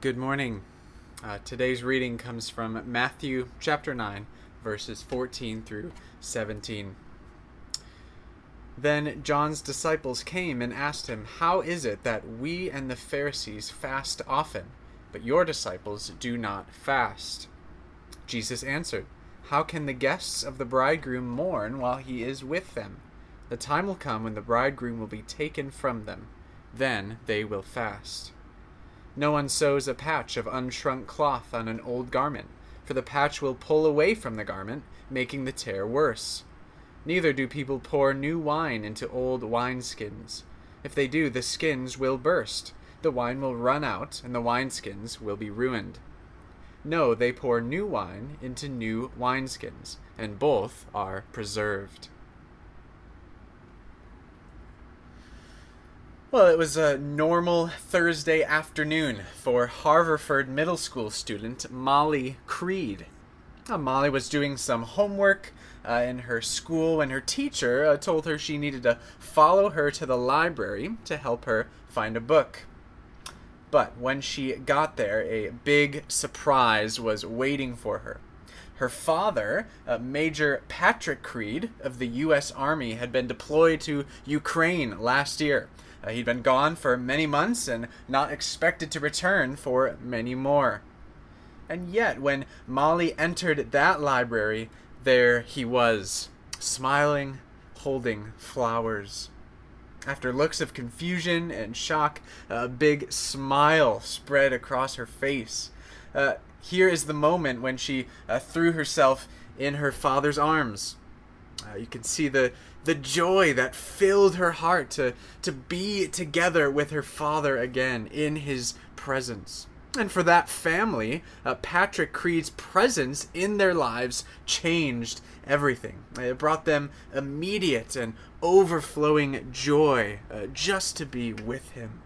Good morning. Uh, today's reading comes from Matthew chapter 9, verses 14 through 17. Then John's disciples came and asked him, How is it that we and the Pharisees fast often, but your disciples do not fast? Jesus answered, How can the guests of the bridegroom mourn while he is with them? The time will come when the bridegroom will be taken from them. Then they will fast. No one sews a patch of unshrunk cloth on an old garment, for the patch will pull away from the garment, making the tear worse. Neither do people pour new wine into old wineskins. If they do, the skins will burst, the wine will run out, and the wineskins will be ruined. No, they pour new wine into new wineskins, and both are preserved. Well, it was a normal Thursday afternoon for Haverford Middle School student Molly Creed. Molly was doing some homework uh, in her school when her teacher uh, told her she needed to follow her to the library to help her find a book. But when she got there, a big surprise was waiting for her. Her father, uh, Major Patrick Creed of the U.S. Army, had been deployed to Ukraine last year uh, he'd been gone for many months and not expected to return for many more. And yet, when Molly entered that library, there he was, smiling, holding flowers. After looks of confusion and shock, a big smile spread across her face. Uh, here is the moment when she uh, threw herself in her father's arms. Uh, you can see the the joy that filled her heart to to be together with her father again in his presence. And for that family, uh, Patrick Creed's presence in their lives changed everything. It brought them immediate and overflowing joy uh, just to be with him.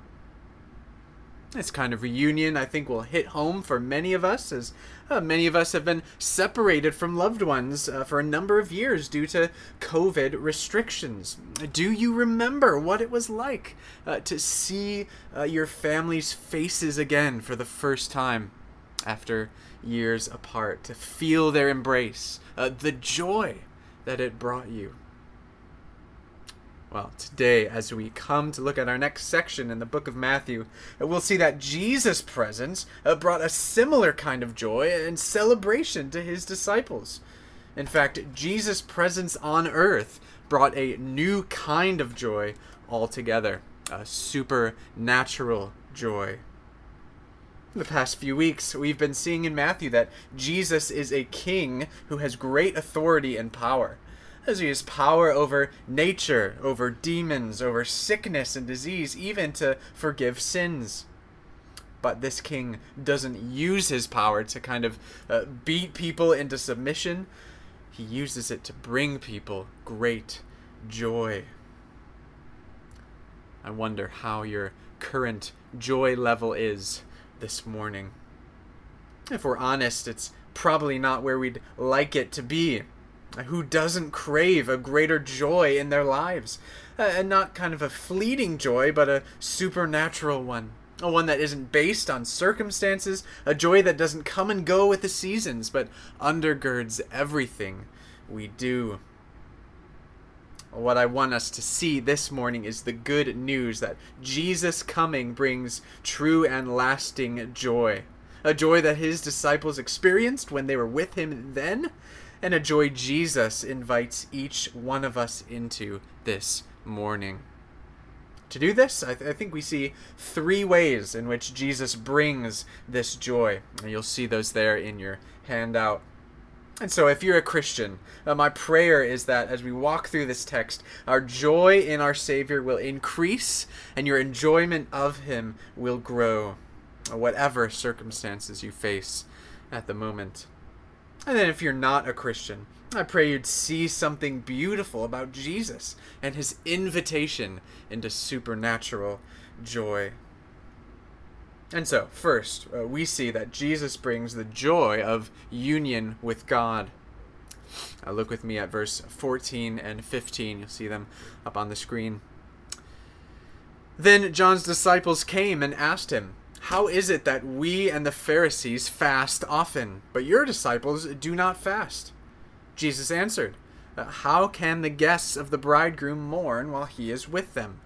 This kind of reunion, I think, will hit home for many of us, as uh, many of us have been separated from loved ones uh, for a number of years due to COVID restrictions. Do you remember what it was like uh, to see uh, your family's faces again for the first time after years apart, to feel their embrace, uh, the joy that it brought you? Well, today, as we come to look at our next section in the book of Matthew, we'll see that Jesus' presence uh, brought a similar kind of joy and celebration to his disciples. In fact, Jesus' presence on earth brought a new kind of joy altogether a supernatural joy. In the past few weeks, we've been seeing in Matthew that Jesus is a king who has great authority and power as he has power over nature, over demons, over sickness and disease, even to forgive sins. But this king doesn't use his power to kind of uh, beat people into submission. He uses it to bring people great joy. I wonder how your current joy level is this morning. If we're honest, it's probably not where we'd like it to be. Who doesn't crave a greater joy in their lives? And not kind of a fleeting joy, but a supernatural one. A one that isn't based on circumstances, a joy that doesn't come and go with the seasons, but undergirds everything we do. What I want us to see this morning is the good news that Jesus coming brings true and lasting joy. A joy that his disciples experienced when they were with him then, and a joy Jesus invites each one of us into this morning. To do this, I, th- I, think we see three ways in which Jesus brings this joy. And you'll see those there in your handout. And so, if you're a Christian, uh, my prayer is that as we walk through this text, our joy in our Savior will increase and your enjoyment of Him will grow, whatever circumstances you face at the moment. And then if you're not a Christian, I pray you'd see something beautiful about Jesus and his invitation into supernatural joy. And so, first, uh, we see that Jesus brings the joy of union with God. Uh, look with me at verse 14 and 15. You'll see them up on the screen. Then John's disciples came and asked him, How is it that we and the Pharisees fast often, but your disciples do not fast? Jesus answered, uh, How can the guests of the bridegroom mourn while he is with them?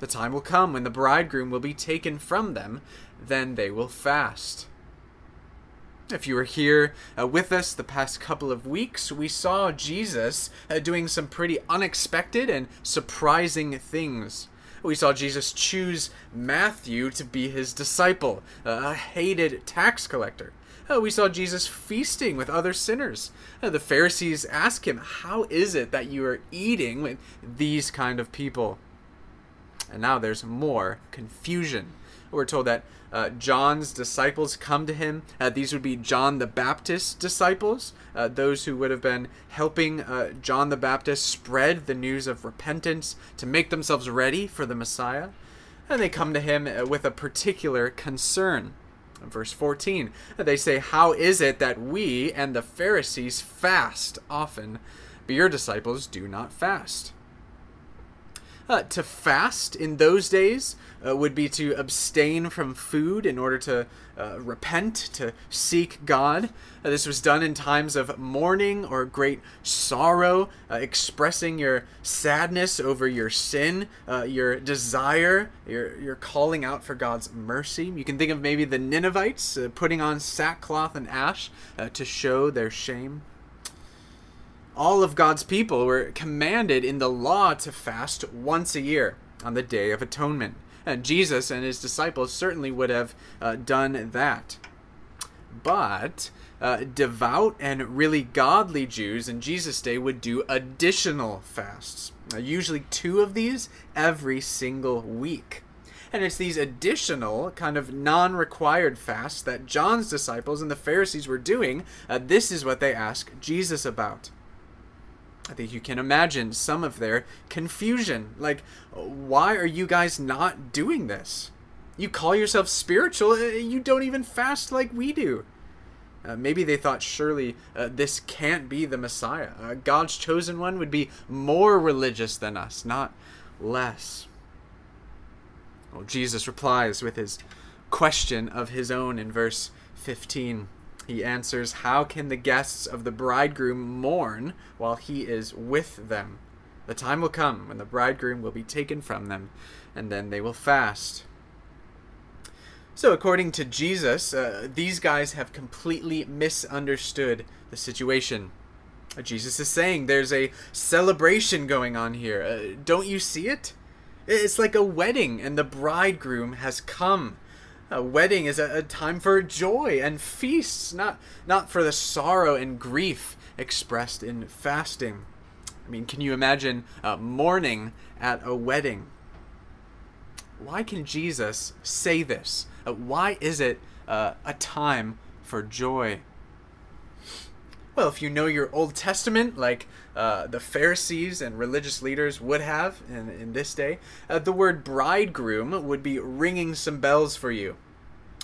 The time will come when the bridegroom will be taken from them, then they will fast. If you were here uh, with us the past couple of weeks, we saw Jesus uh, doing some pretty unexpected and surprising things. We saw Jesus choose Matthew to be his disciple, a hated tax collector. Uh, we saw Jesus feasting with other sinners. Uh, the Pharisees ask him, How is it that you are eating with these kind of people? And now there's more confusion. We're told that uh, John's disciples come to him. Uh, these would be John the Baptist's disciples, uh, those who would have been helping uh, John the Baptist spread the news of repentance to make themselves ready for the Messiah. And they come to him uh, with a particular concern. Verse 14, they say, How is it that we and the Pharisees fast often, but your disciples do not fast? Uh, to fast in those days uh, would be to abstain from food in order to uh, repent, to seek God. Uh, this was done in times of mourning or great sorrow, uh, expressing your sadness over your sin, uh, your desire, your, your calling out for God's mercy. You can think of maybe the Ninevites putting on sackcloth and ash to show their shame all of God's people were commanded in the law to fast once a year on the Day of Atonement. And Jesus and his disciples certainly would have uh, done that. But uh, devout and really godly Jews in Jesus' day would do additional fasts, uh, usually two of these every single week. And it's these additional, kind of non required fasts that John's disciples and the Pharisees were doing. Uh, this is what they ask Jesus about. I think you can imagine some of their confusion. Like, why are you guys not doing this? You call yourself spiritual, uh, you don't even fast like we do. Uh, maybe they thought surely uh, this can't be the Messiah. Uh, God's chosen one would be more religious than us, not less. Well, Jesus replies with his question of his own in verse 15. He answers, How can the guests of the bridegroom mourn while he is with them? The time will come when the bridegroom will be taken from them, and then they will fast. So, according to Jesus, uh, these guys have completely misunderstood the situation. Uh, Jesus is saying there's a celebration going on here. Uh, don't you see it? It's like a wedding, and the bridegroom has come. A wedding is a, a, time for joy and feasts, not not for the sorrow and grief expressed in fasting. I mean, can you imagine uh, mourning at a wedding? Why can Jesus say this? Uh, why is it uh, a time for joy? Well, if you know your Old Testament, like uh, the Pharisees and religious leaders would have in, in this day, uh, the word bridegroom would be ringing some bells for you.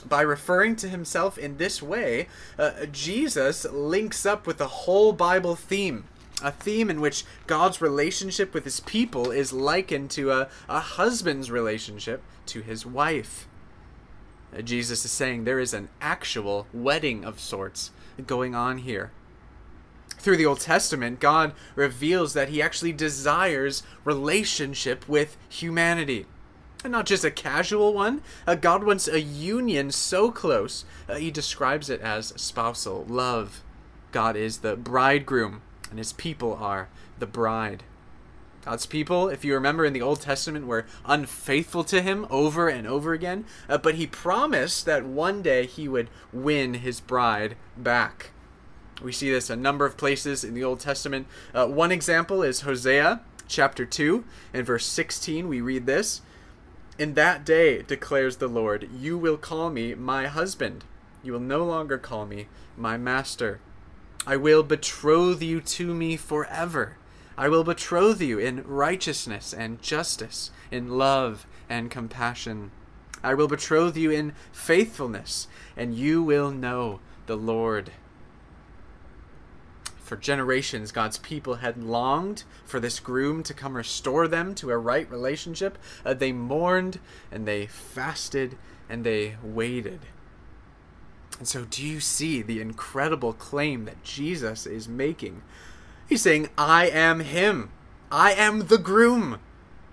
By referring to himself in this way, uh, Jesus links up with the whole Bible theme a theme in which God's relationship with his people is likened to a, a husband's relationship to his wife. Uh, Jesus is saying there is an actual wedding of sorts going on here through the Old Testament, God reveals that He actually desires relationship with humanity. And not just a casual one. Uh, God wants a union so close, uh, He describes it as spousal love. God is the bridegroom, and His people are the bride. God's people, if you remember in the Old Testament, were unfaithful to Him over and over again, uh, but He promised that one day He would win His bride back. We see this a number of places in the Old Testament. Uh, one example is Hosea chapter 2 and verse 16. We read this In that day, declares the Lord, you will call me my husband. You will no longer call me my master. I will betroth you to me forever. I will betroth you in righteousness and justice, in love and compassion. I will betroth you in faithfulness, and you will know the Lord For generations, God's people had longed for this groom to come restore them to a right relationship. Uh, they mourned and they fasted and they waited. And so, do you see the incredible claim that Jesus is making? He's saying, I am Him. I am the groom.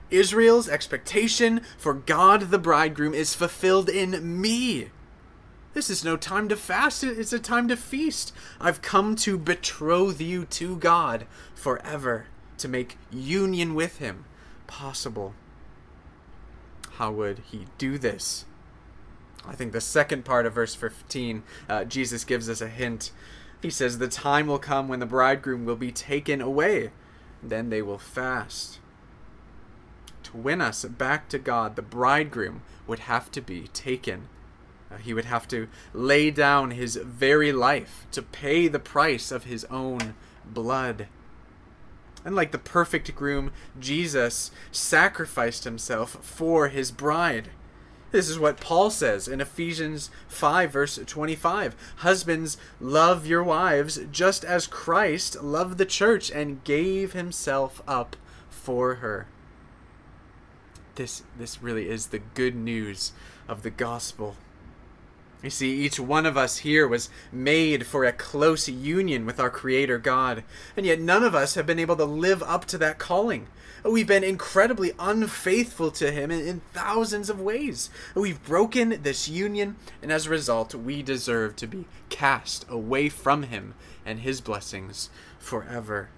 Israel's expectation for God the bridegroom is fulfilled in me. This is no time to fast, it's a time to feast. I've come to betroth you to God forever, to make union with Him possible. How would He do this? I think the second part of verse 15, uh, Jesus gives us a hint. He says, The time will come when the bridegroom will be taken away, then they will fast. To win us back to God, the bridegroom would have to be taken Uh, he would have to lay down his very life to pay the price of his own blood. And like the perfect groom, Jesus sacrificed himself for his bride. This is what Paul says in Ephesians 5, verse 25. Husbands, love your wives just as Christ loved the church and gave himself up for her. This, this really is the good news of the gospel. You see, each one of us here was made for a close union with our Creator God, and yet none of us have been able to live up to that calling. We've been incredibly unfaithful to Him in, thousands of ways. We've broken this union, and as a result, we deserve to be cast away from Him and His blessings forever.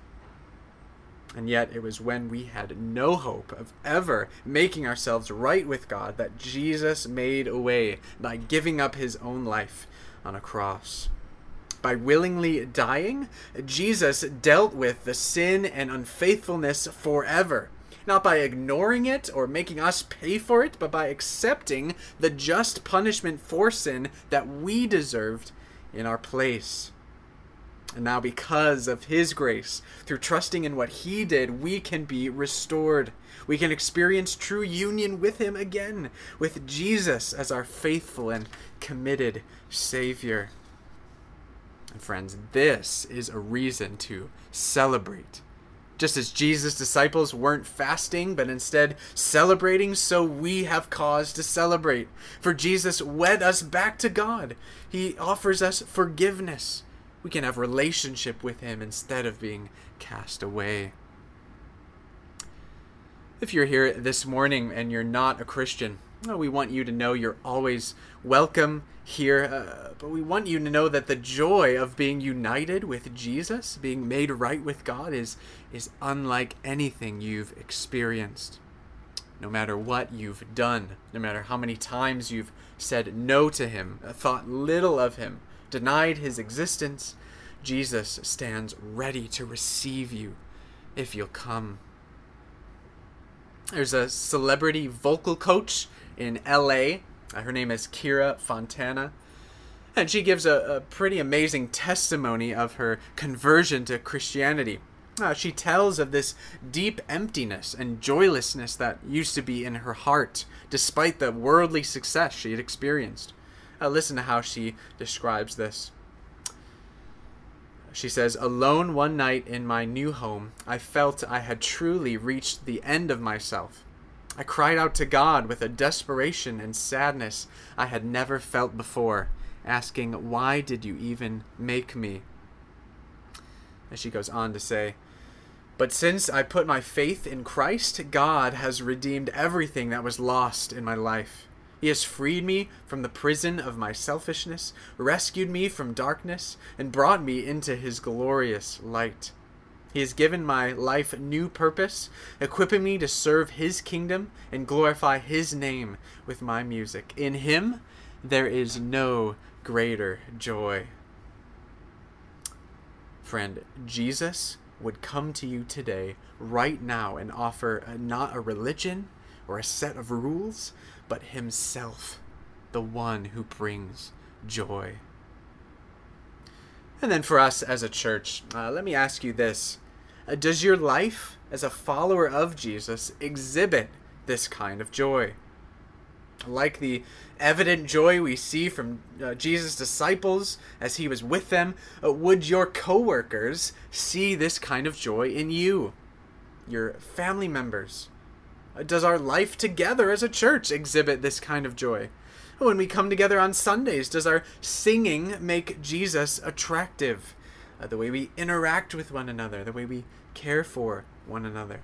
And yet, it was when we had no hope of ever making ourselves right with God that Jesus made a way by giving up his own life on a cross. By willingly dying, Jesus dealt with the sin and unfaithfulness forever. Not by ignoring it or making us pay for it, but by accepting the just punishment for sin that we deserved in our place. And now, because of His grace, through trusting in what He did, we can be restored. We can experience true union with Him again, with Jesus as our faithful and committed Savior. And friends, this is a reason to celebrate. Just as Jesus' disciples weren't fasting, but instead celebrating, so we have cause to celebrate. For Jesus wed us back to God. He offers us forgiveness we can have relationship with him instead of being cast away. If you're here this morning and you're not a Christian, we want you to know you're always welcome here, uh, but we want you to know that the joy of being united with Jesus, being made right with God, is, is unlike anything you've experienced. No matter what you've done, no matter how many times you've said no to Him, thought little of Him, denied his existence, Jesus stands ready to receive you if you'll come. There's a celebrity vocal coach in LA. Uh, her name is Kira Fontana. And she gives a, a pretty amazing testimony of her conversion to Christianity. Uh, she tells of this deep emptiness and joylessness that used to be in her heart, despite the worldly success she had experienced. Uh, listen to how she describes this. She says, Alone one night in my new home, I felt I had truly reached the end of myself. I cried out to God with a desperation and sadness I had never felt before, asking, Why did you even make me? And she goes on to say, But since I put my faith in Christ, God has redeemed everything that was lost in my life. He has freed me from the prison of my selfishness, rescued me from darkness, and brought me into his glorious light. He has given my life new purpose, equipping me to serve his kingdom and glorify his name with my music. In him there is no greater joy. Friend, Jesus would come to you today, right now, and offer not a religion or a set of rules, but Himself, the one who brings joy. And then for us as a church, uh, let me ask you this uh, Does your life as a follower of Jesus exhibit this kind of joy? Like the evident joy we see from uh, Jesus' disciples as he was with them, uh, would your coworkers see this kind of joy in you? Your family members? Uh, does our life together as a church exhibit this kind of joy? When we come together on Sundays, does our singing make Jesus attractive? Uh, the way we interact with one another, the way we care for one another.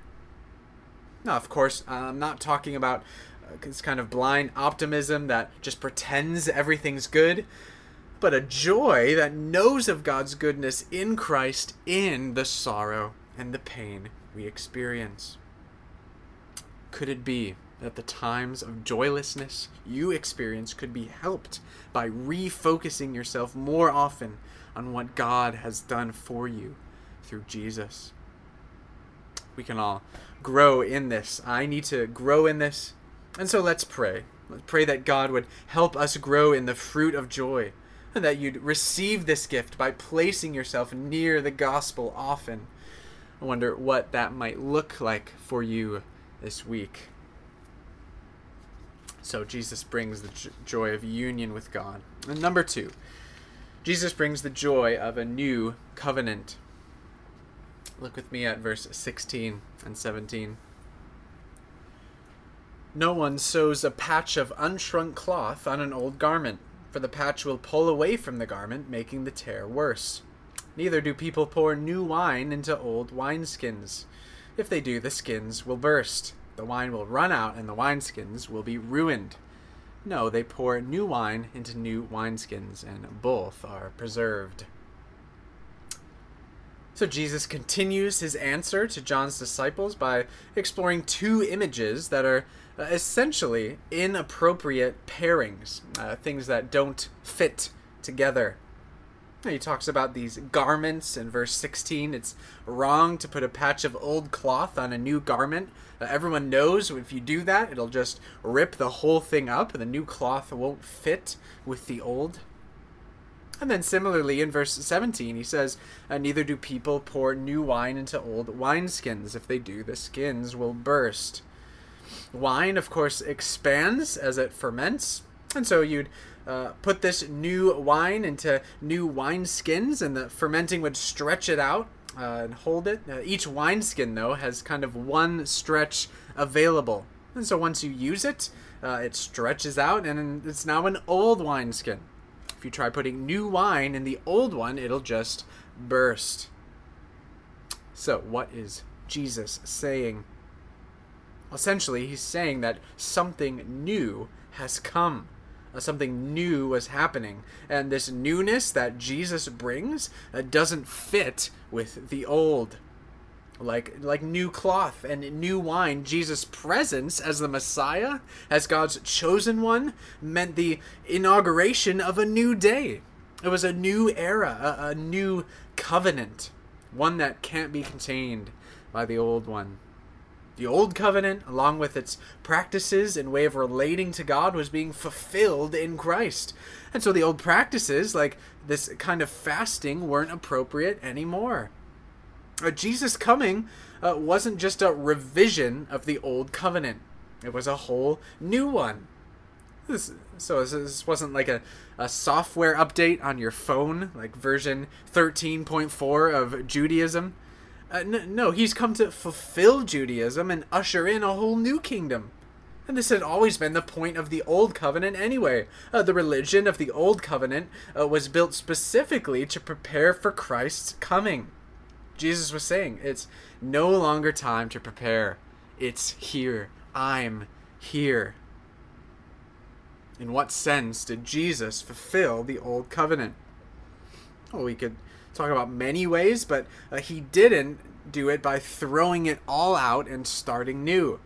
Now, of course, I'm not talking about this kind of blind optimism that just pretends everything's good, but a joy that knows of God's goodness in Christ in the sorrow and the pain we experience. Could it be that the times of joylessness you experience could be helped by refocusing yourself more often on what God has done for you through Jesus? We can all grow in this. I need to grow in this and so let's pray. Let's pray that God would help us grow in the fruit of joy, and that you'd receive this gift by placing yourself near the gospel often. I wonder what that might look like for you this week. So Jesus brings the joy of union with God. And number two, Jesus brings the joy of a new covenant. Look with me at verse 16 and 17. No one sews a patch of unshrunk cloth on an old garment, for the patch will pull away from the garment, making the tear worse. Neither do people pour new wine into old wineskins. If they do, the skins will burst. The wine will run out, and the wineskins will be ruined. No, they pour new wine into new wineskins, and both are preserved. So Jesus continues his answer to John's disciples by exploring two images that are uh, essentially inappropriate pairings, uh, things that don't fit together. He talks about these garments in verse 16. It's wrong to put a patch of old cloth on a new garment. Uh, everyone knows if you do that, it'll just rip the whole thing up, and the new cloth won't fit with the old. And then similarly in verse 17, he says, uh, Neither do people pour new wine into old wineskins. If they do, the skins will burst. Wine, of course, expands as it ferments. And so you'd uh, put this new wine into new wine skins, and the fermenting would stretch it out uh, and hold it. Uh, each wineskin, though, has kind of one stretch available. And so once you use it, uh, it stretches out, and it's now an old wineskin. If you try putting new wine in the old one, it'll just burst. So, what is Jesus saying? Essentially, he's saying that something new has come. Uh, something new was happening. And this newness that Jesus brings uh, doesn't fit with the old. Like like new cloth and new wine jesus presence as the messiah as god's chosen one meant the inauguration of a new day. It was a new era a, a new covenant one that can't be contained by the old one the old covenant along with its practices and way of relating to god was being fulfilled in christ and so the old practices like this kind of fasting weren't appropriate anymore uh, Jesus coming uh, wasn't just a revision of the old covenant, it was a whole new one. This, so this wasn't like a, a software update on your phone, like version 13.4 of Judaism. Uh, n- no, he's come to fulfill Judaism and usher in a whole new kingdom. And this had always been the point of the Old Covenant anyway. Uh, the religion of the Old Covenant uh, was built specifically to prepare for Christ's coming. Jesus was saying, it's no longer time to prepare. It's here. I'm here. In what sense did Jesus fulfill the old covenant? Well, we could talk about many ways, but uh, he didn't do it by throwing it all out and starting new.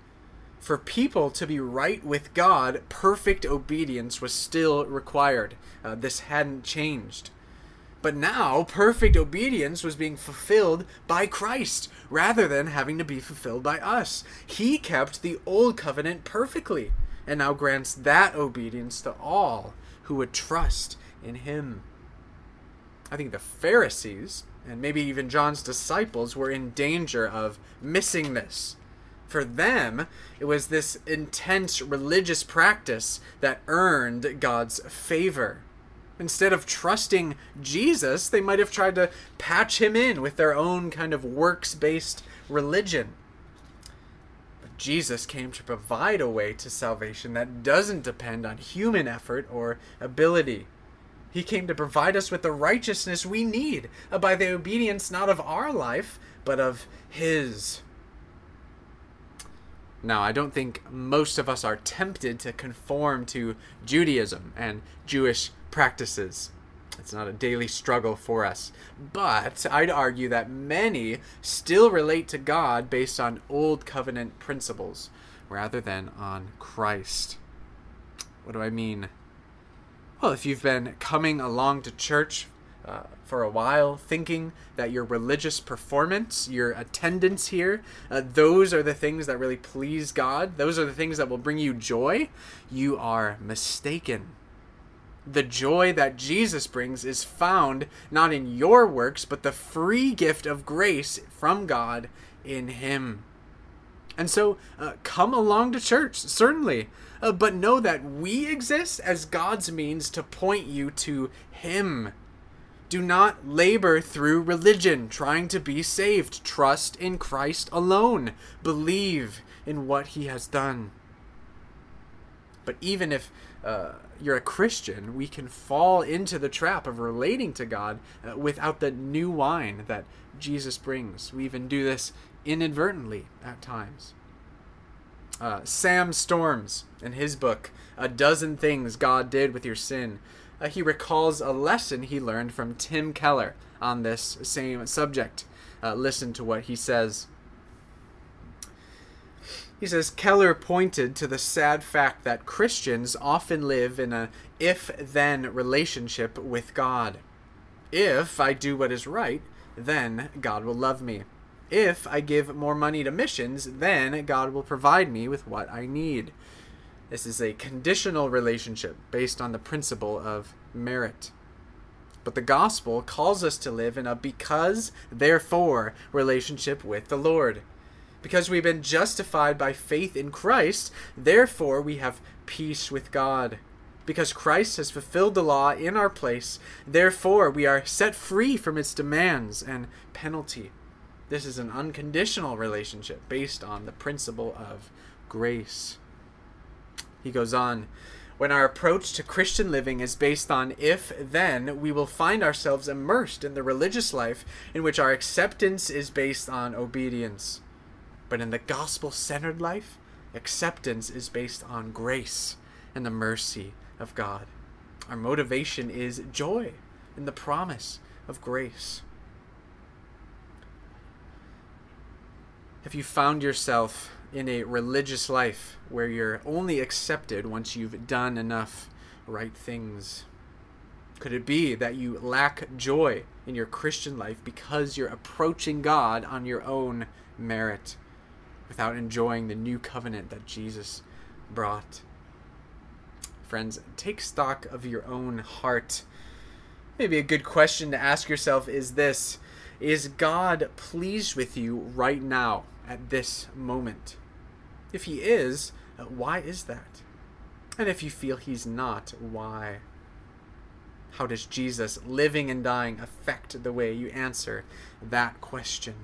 For people to be right with God, perfect obedience was still required. Uh, this hadn't changed. But now, perfect obedience was being fulfilled by Christ rather than having to be fulfilled by us. He kept the old covenant perfectly and now grants that obedience to all who would trust in him. I think the Pharisees, and maybe even John's disciples, were in danger of missing this. For them, it was this intense religious practice that earned God's favor. Instead of trusting Jesus, they might have tried to patch him in with their own kind of works based religion. But Jesus came to provide a way to salvation that doesn't depend on human effort or ability. He came to provide us with the righteousness we need uh, by the obedience not of our life, but of His. Now, I don't think most of us are tempted to conform to Judaism and Jewish practices. It's not a daily struggle for us. But I'd argue that many still relate to God based on Old Covenant principles rather than on Christ. What do I mean? Well, if you've been coming along to church uh, for a while, thinking that your religious performance, your attendance here, uh, those are the things that really please God, those are the things that will bring you joy, you are mistaken. The joy that Jesus brings is found not in your works, but the free gift of grace from God in Him. And so, uh, come along to church, certainly, uh, but know that we exist as God's means to point you to Him. Do not labor through religion trying to be saved. Trust in Christ alone. Believe in what he has done. But even if uh, you're a Christian, we can fall into the trap of relating to God uh, without the new wine that Jesus brings. We even do this inadvertently at times. Uh, Sam Storms, in his book, A Dozen Things God Did with Your Sin, uh, he recalls a lesson he learned from Tim Keller on this same subject. Uh, listen to what he says. He says Keller pointed to the sad fact that Christians often live in a if then relationship with God. If I do what is right, then God will love me. If I give more money to missions, then God will provide me with what I need. This is a conditional relationship based on the principle of merit. But the gospel calls us to live in a because, therefore relationship with the Lord. Because we've been justified by faith in Christ, therefore we have peace with God. Because Christ has fulfilled the law in our place, therefore we are set free from its demands and penalty. This is an unconditional relationship based on the principle of grace. He goes on, when our approach to Christian living is based on if then, we will find ourselves immersed in the religious life in which our acceptance is based on obedience. But in the gospel centered life, acceptance is based on grace and the mercy of God. Our motivation is joy in the promise of grace. Have you found yourself in a religious life where you're only accepted once you've done enough right things? Could it be that you lack joy in your Christian life because you're approaching God on your own merit without enjoying the new covenant that Jesus brought? Friends, take stock of your own heart. Maybe a good question to ask yourself is this Is God pleased with you right now at this moment? If he is, uh, why is that? And if you feel he's not, why? How does Jesus living and dying affect the way you answer that question?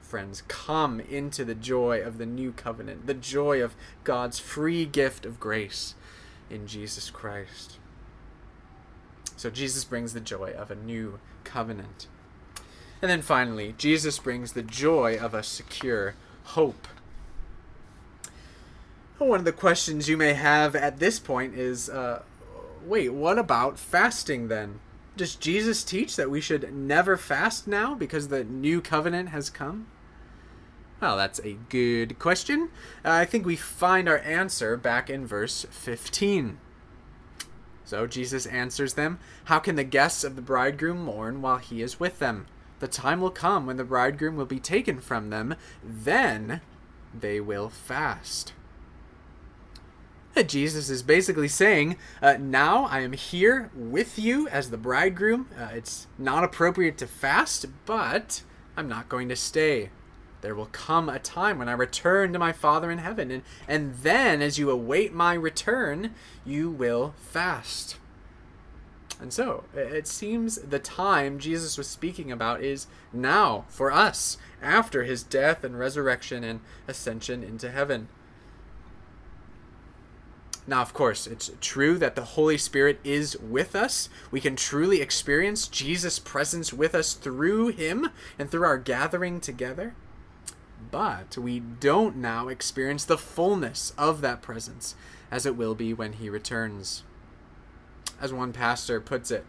Friends, come into the joy of the new covenant, the joy of God's free gift of grace in Jesus Christ. So Jesus brings the joy of a new covenant. And then finally, Jesus brings the joy of a secure hope. One of the questions you may have at this point is uh, wait, what about fasting then? Does Jesus teach that we should never fast now because the new covenant has come? Well, that's a good question. Uh, I think we find our answer back in verse 15. So Jesus answers them How can the guests of the bridegroom mourn while he is with them? The time will come when the bridegroom will be taken from them, then they will fast. Jesus is basically saying, uh, Now I am here with you as the bridegroom. Uh, it's not appropriate to fast, but I'm not going to stay. there will come a time when I return to my Father in heaven, and, and then, as you await my return, you will fast. And so, it seems the time Jesus was speaking about is now for us, after his death and resurrection and ascension into heaven. Now, of course, it's true that the Holy Spirit is with us. We can truly experience Jesus' presence with us through Him and through our gathering together. But we don't now experience the fullness of that presence as it will be when He returns. As one pastor puts it,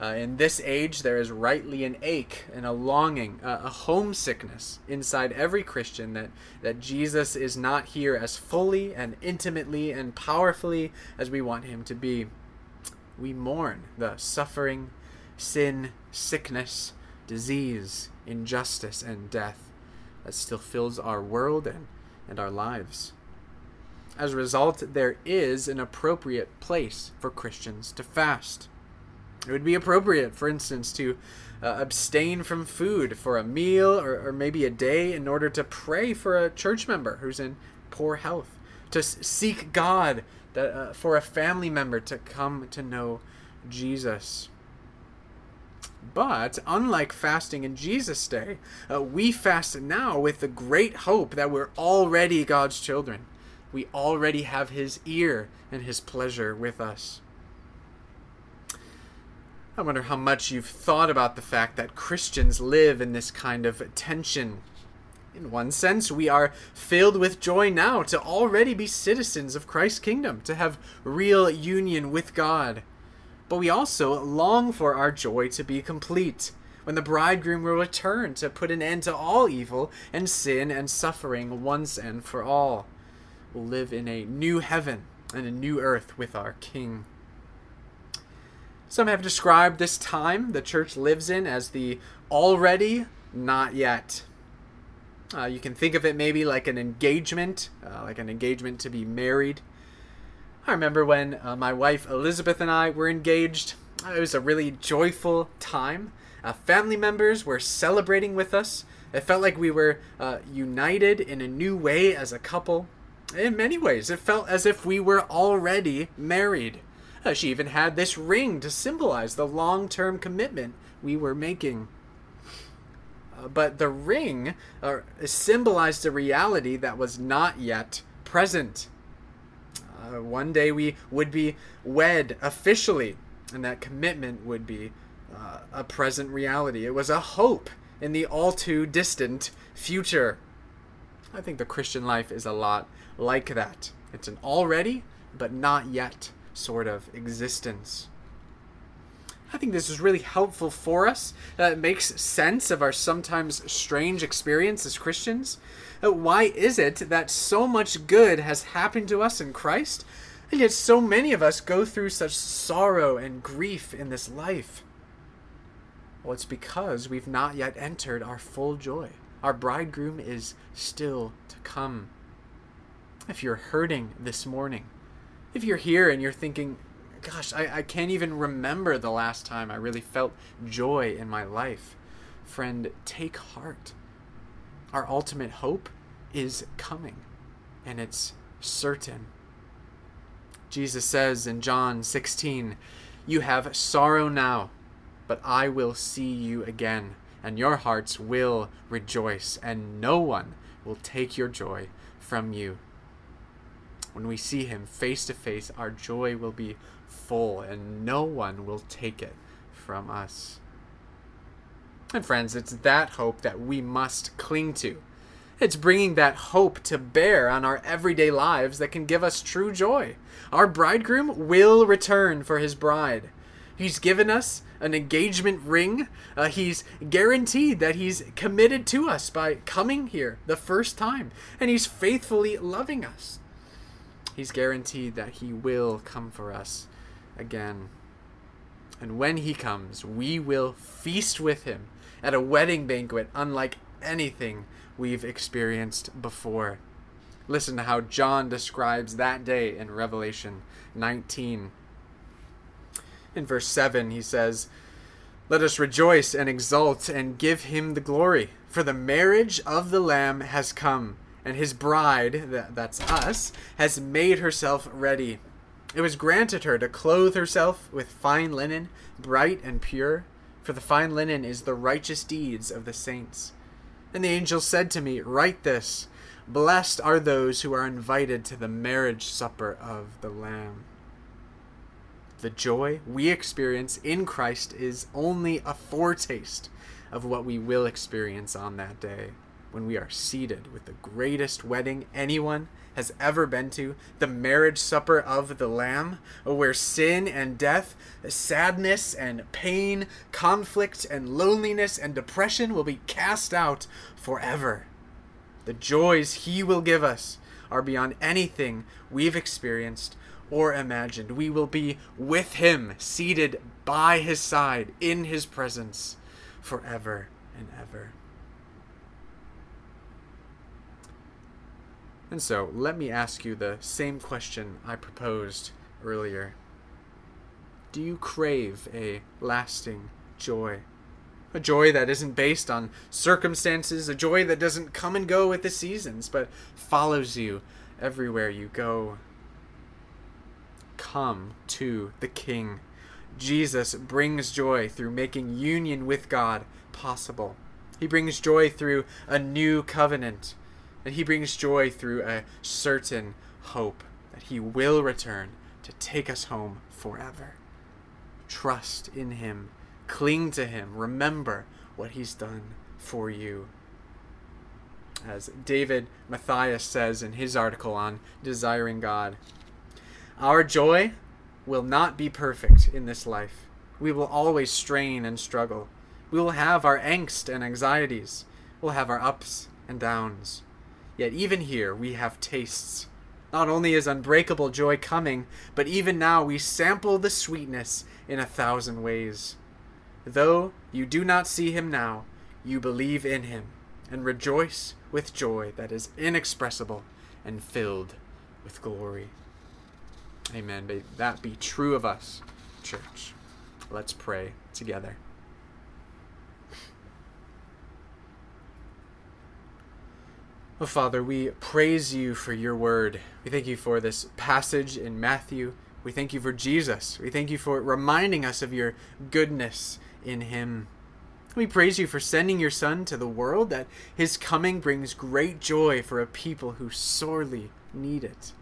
uh, in this age, there is rightly an ache and a longing, uh, a homesickness inside every Christian that, that Jesus is not here as fully and intimately and powerfully as we want him to be. We mourn the suffering, sin, sickness, disease, injustice, and death that still fills our world and, and our lives. As a result, there is an appropriate place for Christians to fast. It would be appropriate, for instance, to uh, abstain from food for a meal or, or, maybe a day in order to pray for a church member who's in poor health, to seek God that, uh, for a family member to come to know Jesus. But unlike fasting in Jesus' day, uh, we fast now with the great hope that we're already God's children. We already have His ear and His pleasure with us. I wonder how much you've thought about the fact that Christians live in this kind of tension. In one sense, we are filled with joy now to already be citizens of Christ's kingdom, to have real union with God. But we also long for our joy to be complete, when the bridegroom will return to put an end to all evil and sin and suffering once and for all. We'll live in a new heaven and a new earth with our King. Some have described this time the church lives in as the already, not yet. Uh, you can think of it maybe like an engagement, uh, like an engagement to be married. I remember when uh, my wife Elizabeth and I were engaged. It was a really joyful time. Uh, family members were celebrating with us. It felt like we were uh, united in a new way as a couple. In many ways, it felt as if we were already married. Uh, she even had this ring to symbolize the long term commitment we were making. Uh, but the ring uh, symbolized a reality that was not yet present. Uh, one day we would be wed officially, and that commitment would be uh, a present reality. It was a hope in the all too distant future. I think the Christian life is a lot like that. It's an already, but not yet sort of existence. I think this is really helpful for us. Uh, it makes sense of our sometimes strange experience as Christians. Uh, why is it that so much good has happened to us in Christ, and yet so many of us go through such sorrow and grief in this life? Well, it's because we've not yet entered our full joy. Our bridegroom is still to come. If you're hurting this morning, if you're here and you're thinking, gosh, I, I can't even remember the last time I really felt joy in my life, friend, take heart. Our ultimate hope is coming, and it's certain. Jesus says in John 16, You have sorrow now, but I will see you again, and your hearts will rejoice, and no one will take your joy from you. When we see him face to face, our joy will be full, and no one will take it from us. And friends, it's that hope that we must cling to. It's bringing that hope to bear on our everyday lives that can give us true joy. Our bridegroom will return for his bride. He's given us an engagement ring. Uh, he's guaranteed that he's committed to us by coming here the first time, and he's faithfully loving us. He's guaranteed that He will come for us again. And when He comes, we will feast with Him at a wedding banquet unlike anything we've experienced before. Listen to how John describes that day in Revelation 19. In verse 7, he says, Let us rejoice and exult and give him the glory, for the marriage of the Lamb has come, and his bride, that's us, has made herself ready. It was granted her to clothe herself with fine linen, bright and pure, for the fine linen is the righteous deeds of the saints. And the angel said to me, Write this Blessed are those who are invited to the marriage supper of the Lamb. The joy we experience in Christ is only a foretaste of what we will experience on that day when we are seated with the greatest wedding anyone has ever been to, the marriage supper of the Lamb, where sin and death, sadness and pain, conflict and loneliness and depression will be cast out forever. The joys He will give us are beyond anything we've experienced or imagined. We will be with him, seated by his side, in his presence, forever and ever. And so, let me ask you the same question I proposed earlier. Do you crave a lasting joy? A joy that isn't based on circumstances, a joy that doesn't come and go with the seasons, but follows you everywhere you go come to the King. Jesus brings joy through making union with God possible. He brings joy through a new covenant. And he brings joy through a certain hope that he will return to take us home forever. Trust in him. Cling to him. Remember what he's done for you. As David Mathis says in his article on Desiring God, our joy will not be perfect in this life. We will always strain and struggle. We will have our angst and anxieties. We'll have our ups and downs. Yet even here we have tastes. Not only is unbreakable joy coming, but even now we sample the sweetness in a thousand ways. Though you do not see him now, you believe in him and rejoice with joy that is inexpressible and filled with glory. Amen. May that be true of us, church. Let's pray together. Oh, Father, we praise you for your word. We thank you for this passage in Matthew. We thank you for Jesus. We thank you for reminding us of your goodness in him. We praise you for sending your Son to the world, that his coming brings great joy for a people who sorely need it.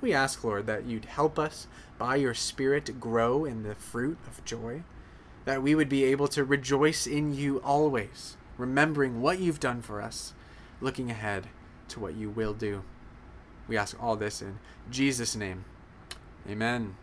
We ask, Lord, that you'd help us by your Spirit grow in the fruit of joy, that we would be able to rejoice in you always, remembering what you've done for us, looking ahead to what you will do. We ask all this in Jesus' name. Amen.